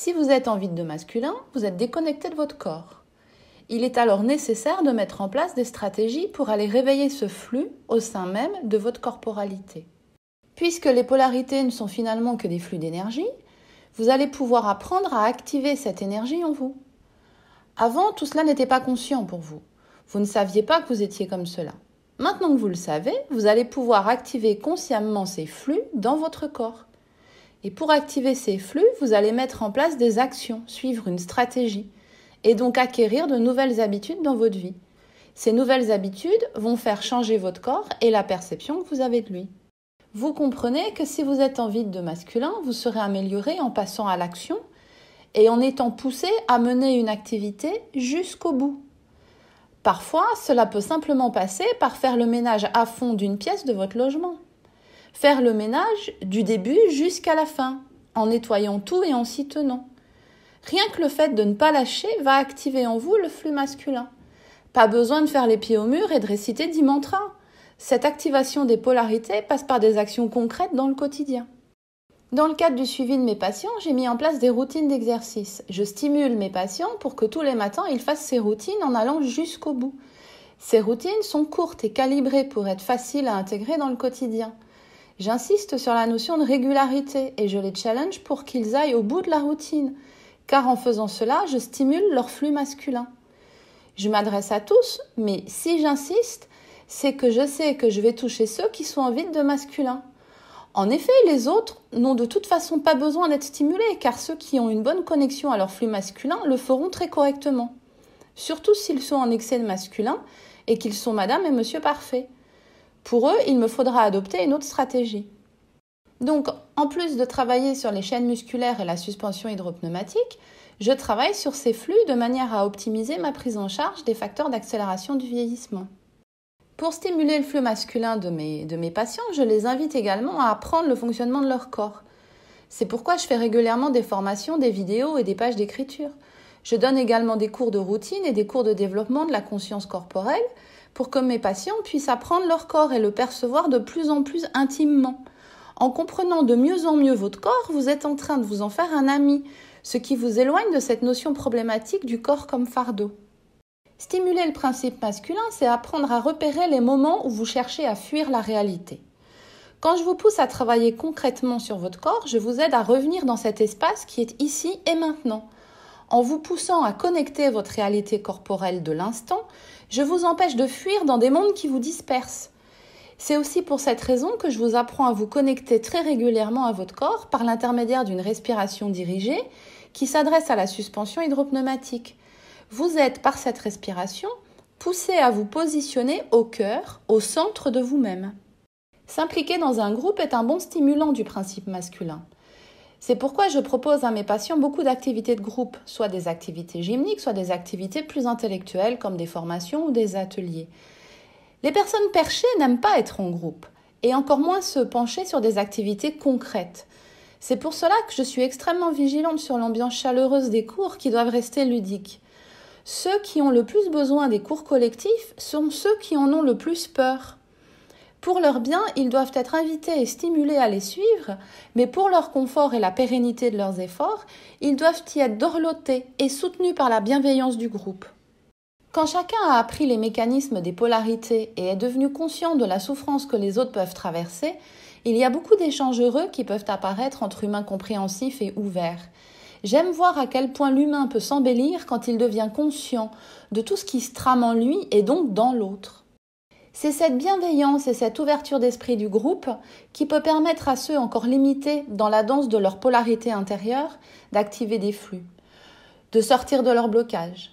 Si vous êtes en vide de masculin, vous êtes déconnecté de votre corps. Il est alors nécessaire de mettre en place des stratégies pour aller réveiller ce flux au sein même de votre corporalité. Puisque les polarités ne sont finalement que des flux d'énergie, vous allez pouvoir apprendre à activer cette énergie en vous. Avant, tout cela n'était pas conscient pour vous. Vous ne saviez pas que vous étiez comme cela. Maintenant que vous le savez, vous allez pouvoir activer consciemment ces flux dans votre corps. Et pour activer ces flux, vous allez mettre en place des actions, suivre une stratégie, et donc acquérir de nouvelles habitudes dans votre vie. Ces nouvelles habitudes vont faire changer votre corps et la perception que vous avez de lui. Vous comprenez que si vous êtes en vide de masculin, vous serez amélioré en passant à l'action et en étant poussé à mener une activité jusqu'au bout. Parfois, cela peut simplement passer par faire le ménage à fond d'une pièce de votre logement. Faire le ménage du début jusqu'à la fin, en nettoyant tout et en s'y tenant. Rien que le fait de ne pas lâcher va activer en vous le flux masculin. Pas besoin de faire les pieds au mur et de réciter dix mantras. Cette activation des polarités passe par des actions concrètes dans le quotidien. Dans le cadre du suivi de mes patients, j'ai mis en place des routines d'exercice. Je stimule mes patients pour que tous les matins ils fassent ces routines en allant jusqu'au bout. Ces routines sont courtes et calibrées pour être faciles à intégrer dans le quotidien. J'insiste sur la notion de régularité et je les challenge pour qu'ils aillent au bout de la routine, car en faisant cela, je stimule leur flux masculin. Je m'adresse à tous, mais si j'insiste, c'est que je sais que je vais toucher ceux qui sont en vide de masculin. En effet, les autres n'ont de toute façon pas besoin d'être stimulés, car ceux qui ont une bonne connexion à leur flux masculin le feront très correctement. Surtout s'ils sont en excès de masculin et qu'ils sont madame et monsieur parfait. Pour eux, il me faudra adopter une autre stratégie. Donc, en plus de travailler sur les chaînes musculaires et la suspension hydropneumatique, je travaille sur ces flux de manière à optimiser ma prise en charge des facteurs d'accélération du vieillissement. Pour stimuler le flux masculin de mes, de mes patients, je les invite également à apprendre le fonctionnement de leur corps. C'est pourquoi je fais régulièrement des formations, des vidéos et des pages d'écriture. Je donne également des cours de routine et des cours de développement de la conscience corporelle pour que mes patients puissent apprendre leur corps et le percevoir de plus en plus intimement. En comprenant de mieux en mieux votre corps, vous êtes en train de vous en faire un ami, ce qui vous éloigne de cette notion problématique du corps comme fardeau. Stimuler le principe masculin, c'est apprendre à repérer les moments où vous cherchez à fuir la réalité. Quand je vous pousse à travailler concrètement sur votre corps, je vous aide à revenir dans cet espace qui est ici et maintenant. En vous poussant à connecter votre réalité corporelle de l'instant, je vous empêche de fuir dans des mondes qui vous dispersent. C'est aussi pour cette raison que je vous apprends à vous connecter très régulièrement à votre corps par l'intermédiaire d'une respiration dirigée qui s'adresse à la suspension hydropneumatique. Vous êtes par cette respiration poussé à vous positionner au cœur, au centre de vous-même. S'impliquer dans un groupe est un bon stimulant du principe masculin. C'est pourquoi je propose à mes patients beaucoup d'activités de groupe, soit des activités gymniques, soit des activités plus intellectuelles comme des formations ou des ateliers. Les personnes perchées n'aiment pas être en groupe, et encore moins se pencher sur des activités concrètes. C'est pour cela que je suis extrêmement vigilante sur l'ambiance chaleureuse des cours qui doivent rester ludiques. Ceux qui ont le plus besoin des cours collectifs sont ceux qui en ont le plus peur. Pour leur bien, ils doivent être invités et stimulés à les suivre, mais pour leur confort et la pérennité de leurs efforts, ils doivent y être dorlotés et soutenus par la bienveillance du groupe. Quand chacun a appris les mécanismes des polarités et est devenu conscient de la souffrance que les autres peuvent traverser, il y a beaucoup d'échanges heureux qui peuvent apparaître entre humains compréhensifs et ouverts. J'aime voir à quel point l'humain peut s'embellir quand il devient conscient de tout ce qui se trame en lui et donc dans l'autre. C'est cette bienveillance et cette ouverture d'esprit du groupe qui peut permettre à ceux encore limités dans la danse de leur polarité intérieure d'activer des flux, de sortir de leur blocage.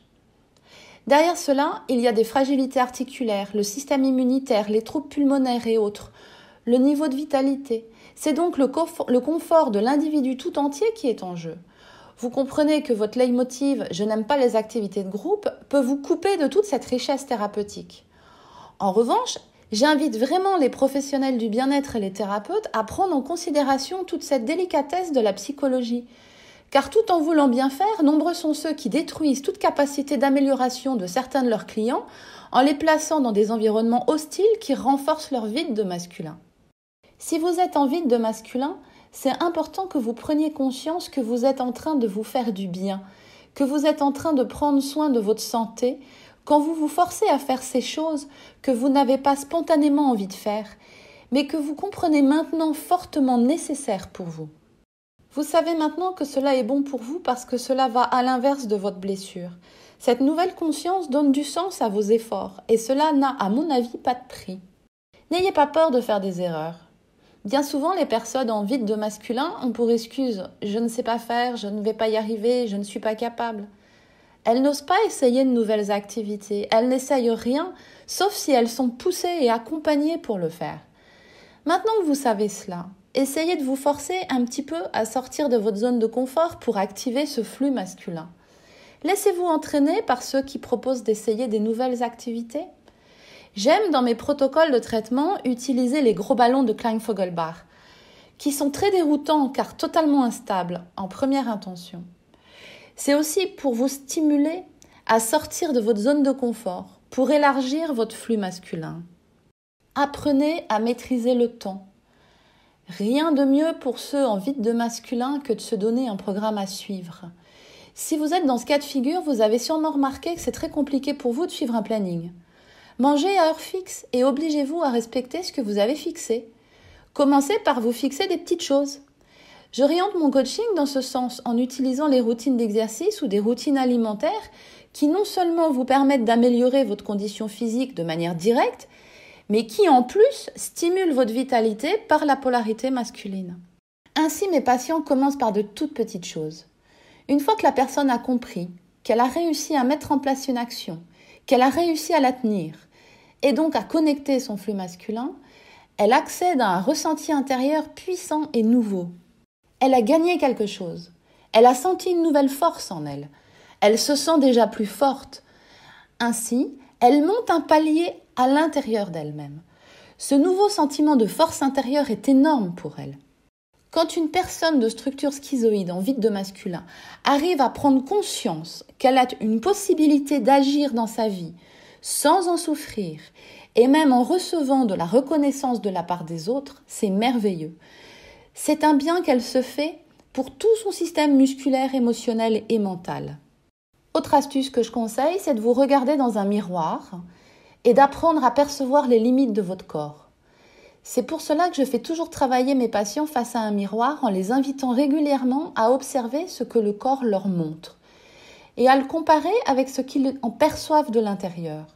Derrière cela, il y a des fragilités articulaires, le système immunitaire, les troubles pulmonaires et autres, le niveau de vitalité. C'est donc le, confort de l'individu tout entier qui est en jeu. Vous comprenez que votre leitmotiv Je n'aime pas les activités de groupe peut vous couper de toute cette richesse thérapeutique. En revanche, j'invite vraiment les professionnels du bien-être et les thérapeutes à prendre en considération toute cette délicatesse de la psychologie. Car tout en voulant bien faire, nombreux sont ceux qui détruisent toute capacité d'amélioration de certains de leurs clients en les plaçant dans des environnements hostiles qui renforcent leur vide de masculin. Si vous êtes en vide de masculin, c'est important que vous preniez conscience que vous êtes en train de vous faire du bien, que vous êtes en train de prendre soin de votre santé quand vous vous forcez à faire ces choses que vous n'avez pas spontanément envie de faire, mais que vous comprenez maintenant fortement nécessaires pour vous. Vous savez maintenant que cela est bon pour vous parce que cela va à l'inverse de votre blessure. Cette nouvelle conscience donne du sens à vos efforts et cela n'a, à mon avis, pas de prix. N'ayez pas peur de faire des erreurs. Bien souvent, les personnes en vide de masculin ont pour excuse je ne sais pas faire, je ne vais pas y arriver, je ne suis pas capable. Elles n'osent pas essayer de nouvelles activités, elles n'essayent rien, sauf si elles sont poussées et accompagnées pour le faire. Maintenant que vous savez cela, essayez de vous forcer un petit peu à sortir de votre zone de confort pour activer ce flux masculin. Laissez-vous entraîner par ceux qui proposent d'essayer des nouvelles activités. J'aime dans mes protocoles de traitement utiliser les gros ballons de Klein-Fogelbach, qui sont très déroutants car totalement instables en première intention. C'est aussi pour vous stimuler à sortir de votre zone de confort, pour élargir votre flux masculin. Apprenez à maîtriser le temps. Rien de mieux pour ceux en vide de masculin que de se donner un programme à suivre. Si vous êtes dans ce cas de figure, vous avez sûrement remarqué que c'est très compliqué pour vous de suivre un planning. Mangez à heure fixe et obligez-vous à respecter ce que vous avez fixé. Commencez par vous fixer des petites choses. J'oriente mon coaching dans ce sens en utilisant les routines d'exercice ou des routines alimentaires qui non seulement vous permettent d'améliorer votre condition physique de manière directe, mais qui en plus stimulent votre vitalité par la polarité masculine. Ainsi, mes patients commencent par de toutes petites choses. Une fois que la personne a compris qu'elle a réussi à mettre en place une action, qu'elle a réussi à la tenir, et donc à connecter son flux masculin, elle accède à un ressenti intérieur puissant et nouveau, elle a gagné quelque chose. Elle a senti une nouvelle force en elle. Elle se sent déjà plus forte. Ainsi, elle monte un palier à l'intérieur d'elle-même. Ce nouveau sentiment de force intérieure est énorme pour elle. Quand une personne de structure schizoïde en vide de masculin arrive à prendre conscience qu'elle a une possibilité d'agir dans sa vie sans en souffrir et même en recevant de la reconnaissance de la part des autres, c'est merveilleux. C'est un bien qu'elle se fait pour tout son système musculaire, émotionnel et mental. Autre astuce que je conseille, c'est de vous regarder dans un miroir et d'apprendre à percevoir les limites de votre corps. C'est pour cela que je fais toujours travailler mes patients face à un miroir en les invitant régulièrement à observer ce que le corps leur montre et à le comparer avec ce qu'ils en perçoivent de l'intérieur.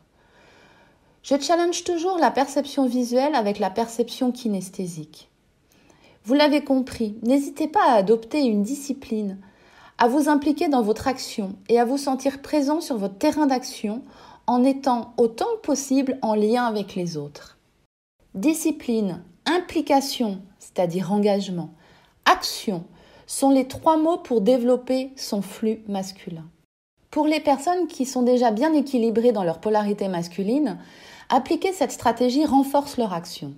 Je challenge toujours la perception visuelle avec la perception kinesthésique. Vous l'avez compris, n'hésitez pas à adopter une discipline, à vous impliquer dans votre action et à vous sentir présent sur votre terrain d'action en étant autant que possible en lien avec les autres. Discipline, implication, c'est-à-dire engagement, action sont les trois mots pour développer son flux masculin. Pour les personnes qui sont déjà bien équilibrées dans leur polarité masculine, appliquer cette stratégie renforce leur action.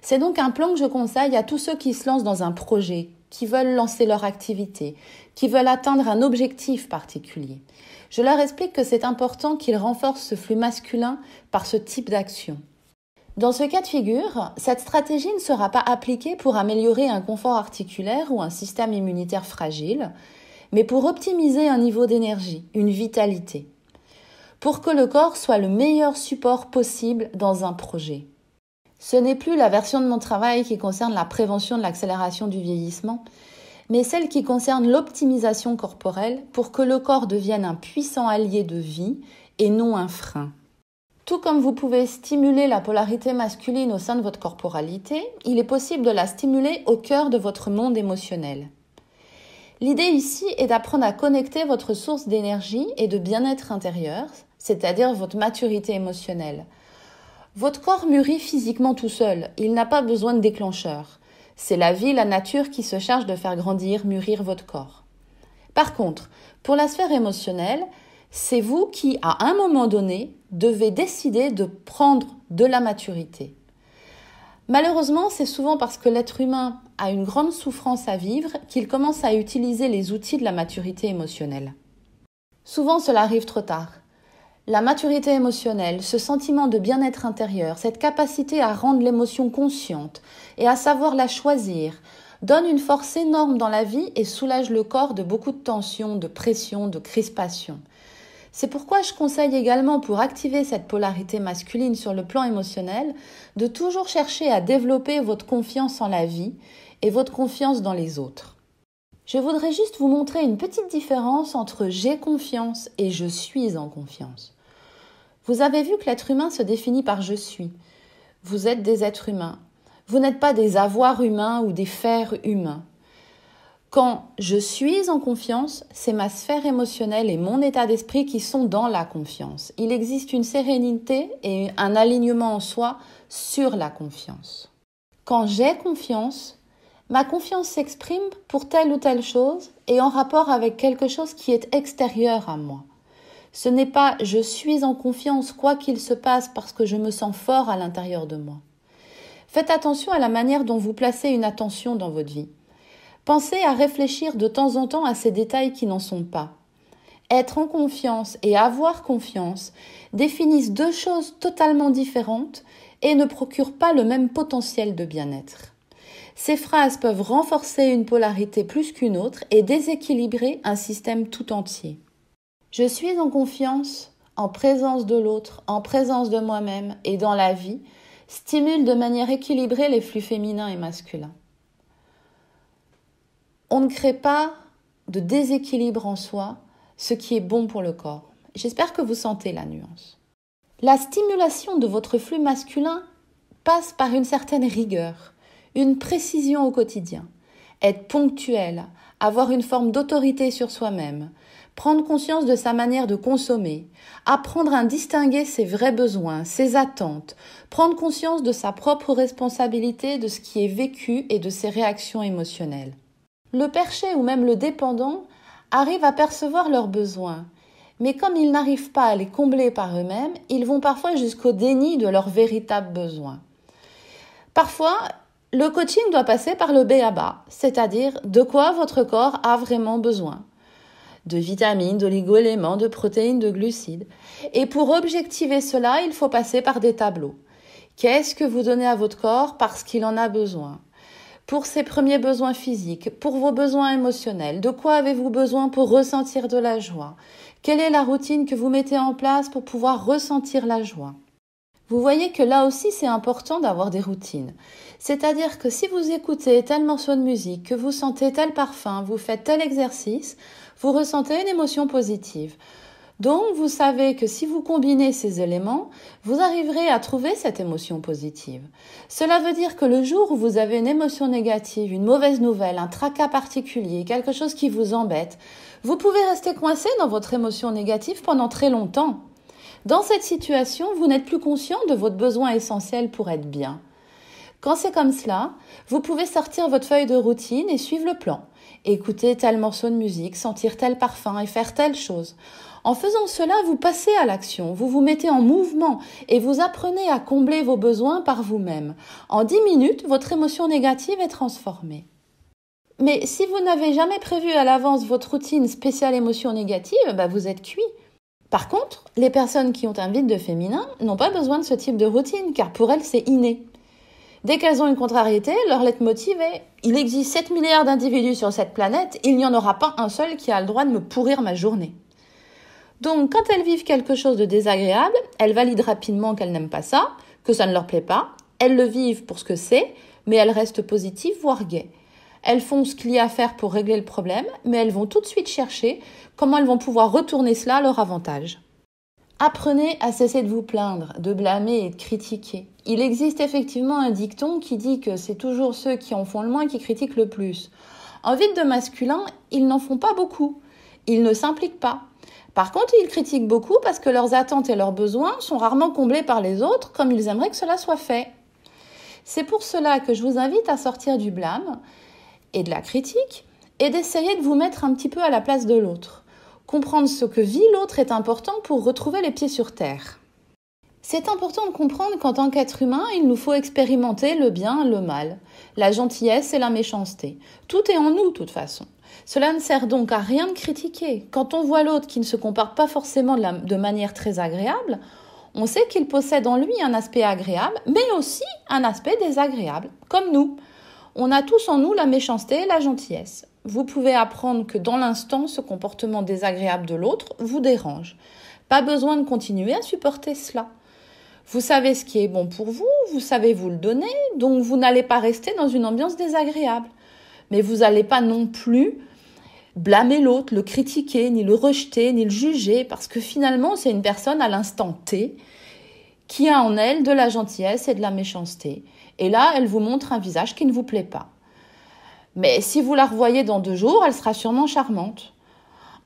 C'est donc un plan que je conseille à tous ceux qui se lancent dans un projet, qui veulent lancer leur activité, qui veulent atteindre un objectif particulier. Je leur explique que c'est important qu'ils renforcent ce flux masculin par ce type d'action. Dans ce cas de figure, cette stratégie ne sera pas appliquée pour améliorer un confort articulaire ou un système immunitaire fragile, mais pour optimiser un niveau d'énergie, une vitalité, pour que le corps soit le meilleur support possible dans un projet. Ce n'est plus la version de mon travail qui concerne la prévention de l'accélération du vieillissement, mais celle qui concerne l'optimisation corporelle pour que le corps devienne un puissant allié de vie et non un frein. Tout comme vous pouvez stimuler la polarité masculine au sein de votre corporalité, il est possible de la stimuler au cœur de votre monde émotionnel. L'idée ici est d'apprendre à connecter votre source d'énergie et de bien-être intérieur, c'est-à-dire votre maturité émotionnelle, votre corps mûrit physiquement tout seul, il n'a pas besoin de déclencheur. C'est la vie, la nature qui se charge de faire grandir, mûrir votre corps. Par contre, pour la sphère émotionnelle, c'est vous qui, à un moment donné, devez décider de prendre de la maturité. Malheureusement, c'est souvent parce que l'être humain a une grande souffrance à vivre qu'il commence à utiliser les outils de la maturité émotionnelle. Souvent, cela arrive trop tard. La maturité émotionnelle, ce sentiment de bien-être intérieur, cette capacité à rendre l'émotion consciente et à savoir la choisir, donne une force énorme dans la vie et soulage le corps de beaucoup de tensions, de pression, de crispation. C'est pourquoi je conseille également pour activer cette polarité masculine sur le plan émotionnel de toujours chercher à développer votre confiance en la vie et votre confiance dans les autres. Je voudrais juste vous montrer une petite différence entre j'ai confiance et je suis en confiance. Vous avez vu que l'être humain se définit par je suis. Vous êtes des êtres humains. Vous n'êtes pas des avoirs humains ou des fers humains. Quand je suis en confiance, c'est ma sphère émotionnelle et mon état d'esprit qui sont dans la confiance. Il existe une sérénité et un alignement en soi sur la confiance. Quand j'ai confiance, ma confiance s'exprime pour telle ou telle chose et en rapport avec quelque chose qui est extérieur à moi. Ce n'est pas je suis en confiance quoi qu'il se passe parce que je me sens fort à l'intérieur de moi. Faites attention à la manière dont vous placez une attention dans votre vie. Pensez à réfléchir de temps en temps à ces détails qui n'en sont pas. Être en confiance et avoir confiance définissent deux choses totalement différentes et ne procurent pas le même potentiel de bien-être. Ces phrases peuvent renforcer une polarité plus qu'une autre et déséquilibrer un système tout entier. Je suis en confiance, en présence de l'autre, en présence de moi-même et dans la vie stimule de manière équilibrée les flux féminins et masculins. On ne crée pas de déséquilibre en soi, ce qui est bon pour le corps. J'espère que vous sentez la nuance. La stimulation de votre flux masculin passe par une certaine rigueur, une précision au quotidien, être ponctuel, avoir une forme d'autorité sur soi-même, prendre conscience de sa manière de consommer, apprendre à distinguer ses vrais besoins, ses attentes, prendre conscience de sa propre responsabilité de ce qui est vécu et de ses réactions émotionnelles. Le perché ou même le dépendant arrivent à percevoir leurs besoins, mais comme ils n'arrivent pas à les combler par eux-mêmes, ils vont parfois jusqu'au déni de leurs véritables besoins. Parfois, le coaching doit passer par le BABA, c'est-à-dire de quoi votre corps a vraiment besoin de vitamines, d'oligo-éléments, de protéines, de glucides. Et pour objectiver cela, il faut passer par des tableaux. Qu'est-ce que vous donnez à votre corps parce qu'il en a besoin? Pour ses premiers besoins physiques, pour vos besoins émotionnels, de quoi avez-vous besoin pour ressentir de la joie? Quelle est la routine que vous mettez en place pour pouvoir ressentir la joie? Vous voyez que là aussi c'est important d'avoir des routines. C'est-à-dire que si vous écoutez tel morceau de musique, que vous sentez tel parfum, vous faites tel exercice, vous ressentez une émotion positive. Donc vous savez que si vous combinez ces éléments, vous arriverez à trouver cette émotion positive. Cela veut dire que le jour où vous avez une émotion négative, une mauvaise nouvelle, un tracas particulier, quelque chose qui vous embête, vous pouvez rester coincé dans votre émotion négative pendant très longtemps. Dans cette situation, vous n'êtes plus conscient de votre besoin essentiel pour être bien. Quand c'est comme cela, vous pouvez sortir votre feuille de routine et suivre le plan. Écouter tel morceau de musique, sentir tel parfum et faire telle chose. En faisant cela, vous passez à l'action, vous vous mettez en mouvement et vous apprenez à combler vos besoins par vous-même. En dix minutes, votre émotion négative est transformée. Mais si vous n'avez jamais prévu à l'avance votre routine spéciale émotion négative, bah vous êtes cuit. Par contre, les personnes qui ont un vide de féminin n'ont pas besoin de ce type de routine, car pour elles, c'est inné. Dès qu'elles ont une contrariété, leur leitmotiv est Il existe 7 milliards d'individus sur cette planète, il n'y en aura pas un seul qui a le droit de me pourrir ma journée. Donc, quand elles vivent quelque chose de désagréable, elles valident rapidement qu'elles n'aiment pas ça, que ça ne leur plaît pas, elles le vivent pour ce que c'est, mais elles restent positives, voire gaies. Elles font ce qu'il y a à faire pour régler le problème, mais elles vont tout de suite chercher comment elles vont pouvoir retourner cela à leur avantage. Apprenez à cesser de vous plaindre, de blâmer et de critiquer. Il existe effectivement un dicton qui dit que c'est toujours ceux qui en font le moins qui critiquent le plus. En vide de masculin, ils n'en font pas beaucoup. Ils ne s'impliquent pas. Par contre, ils critiquent beaucoup parce que leurs attentes et leurs besoins sont rarement comblés par les autres comme ils aimeraient que cela soit fait. C'est pour cela que je vous invite à sortir du blâme et de la critique et d'essayer de vous mettre un petit peu à la place de l'autre. Comprendre ce que vit l'autre est important pour retrouver les pieds sur terre. C'est important de comprendre qu'en tant qu'être humain, il nous faut expérimenter le bien, le mal, la gentillesse et la méchanceté. Tout est en nous, de toute façon. Cela ne sert donc à rien de critiquer. Quand on voit l'autre qui ne se comporte pas forcément de, de manière très agréable, on sait qu'il possède en lui un aspect agréable, mais aussi un aspect désagréable, comme nous On a tous en nous la méchanceté et la gentillesse. Vous pouvez apprendre que dans l'instant, ce comportement désagréable de l'autre vous dérange. Pas besoin de continuer à supporter cela. Vous savez ce qui est bon pour vous, vous savez vous le donner, donc vous n'allez pas rester dans une ambiance désagréable. Mais vous n'allez pas non plus blâmer l'autre, le critiquer, ni le rejeter, ni le juger, parce que finalement, c'est une personne à l'instant T qui a en elle de la gentillesse et de la méchanceté. Et là, elle vous montre un visage qui ne vous plaît pas. Mais si vous la revoyez dans deux jours, elle sera sûrement charmante.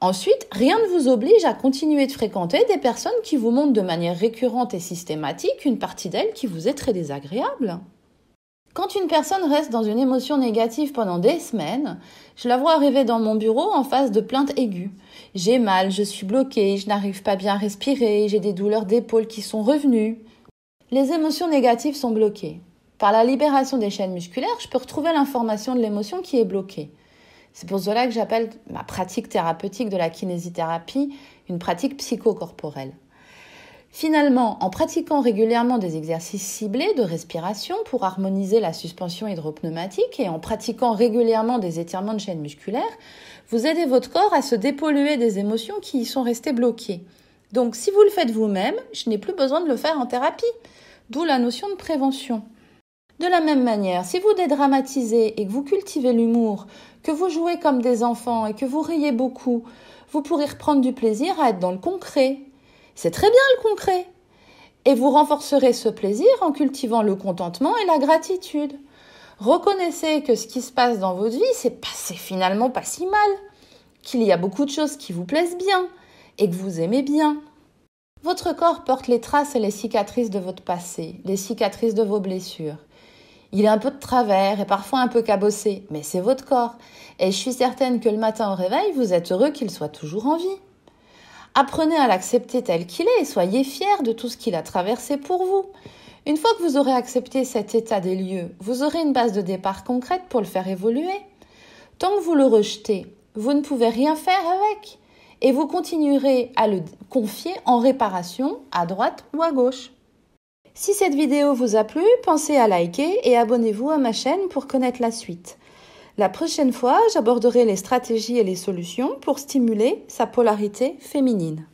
Ensuite, rien ne vous oblige à continuer de fréquenter des personnes qui vous montrent de manière récurrente et systématique une partie d'elles qui vous est très désagréable. Quand une personne reste dans une émotion négative pendant des semaines, je la vois arriver dans mon bureau en face de plaintes aiguës. J'ai mal, je suis bloquée, je n'arrive pas bien à respirer, j'ai des douleurs d'épaule qui sont revenues. Les émotions négatives sont bloquées. Par la libération des chaînes musculaires, je peux retrouver l'information de l'émotion qui est bloquée. C'est pour cela que j'appelle ma pratique thérapeutique de la kinésithérapie une pratique psychocorporelle. Finalement, en pratiquant régulièrement des exercices ciblés de respiration pour harmoniser la suspension hydropneumatique et en pratiquant régulièrement des étirements de chaîne musculaire, vous aidez votre corps à se dépolluer des émotions qui y sont restées bloquées. Donc si vous le faites vous-même, je n'ai plus besoin de le faire en thérapie, d'où la notion de prévention. De la même manière, si vous dédramatisez et que vous cultivez l'humour, que vous jouez comme des enfants et que vous riez beaucoup, vous pourrez reprendre du plaisir à être dans le concret, c'est très bien le concret. Et vous renforcerez ce plaisir en cultivant le contentement et la gratitude. Reconnaissez que ce qui se passe dans votre vie, c'est finalement pas si mal. Qu'il y a beaucoup de choses qui vous plaisent bien et que vous aimez bien. Votre corps porte les traces et les cicatrices de votre passé, les cicatrices de vos blessures. Il est un peu de travers et parfois un peu cabossé, mais c'est votre corps. Et je suis certaine que le matin au réveil, vous êtes heureux qu'il soit toujours en vie. Apprenez à l'accepter tel qu'il est et soyez fiers de tout ce qu'il a traversé pour vous. Une fois que vous aurez accepté cet état des lieux, vous aurez une base de départ concrète pour le faire évoluer. Tant que vous le rejetez, vous ne pouvez rien faire avec et vous continuerez à le confier en réparation à droite ou à gauche. Si cette vidéo vous a plu, pensez à liker et abonnez-vous à ma chaîne pour connaître la suite. La prochaine fois, j'aborderai les stratégies et les solutions pour stimuler sa polarité féminine.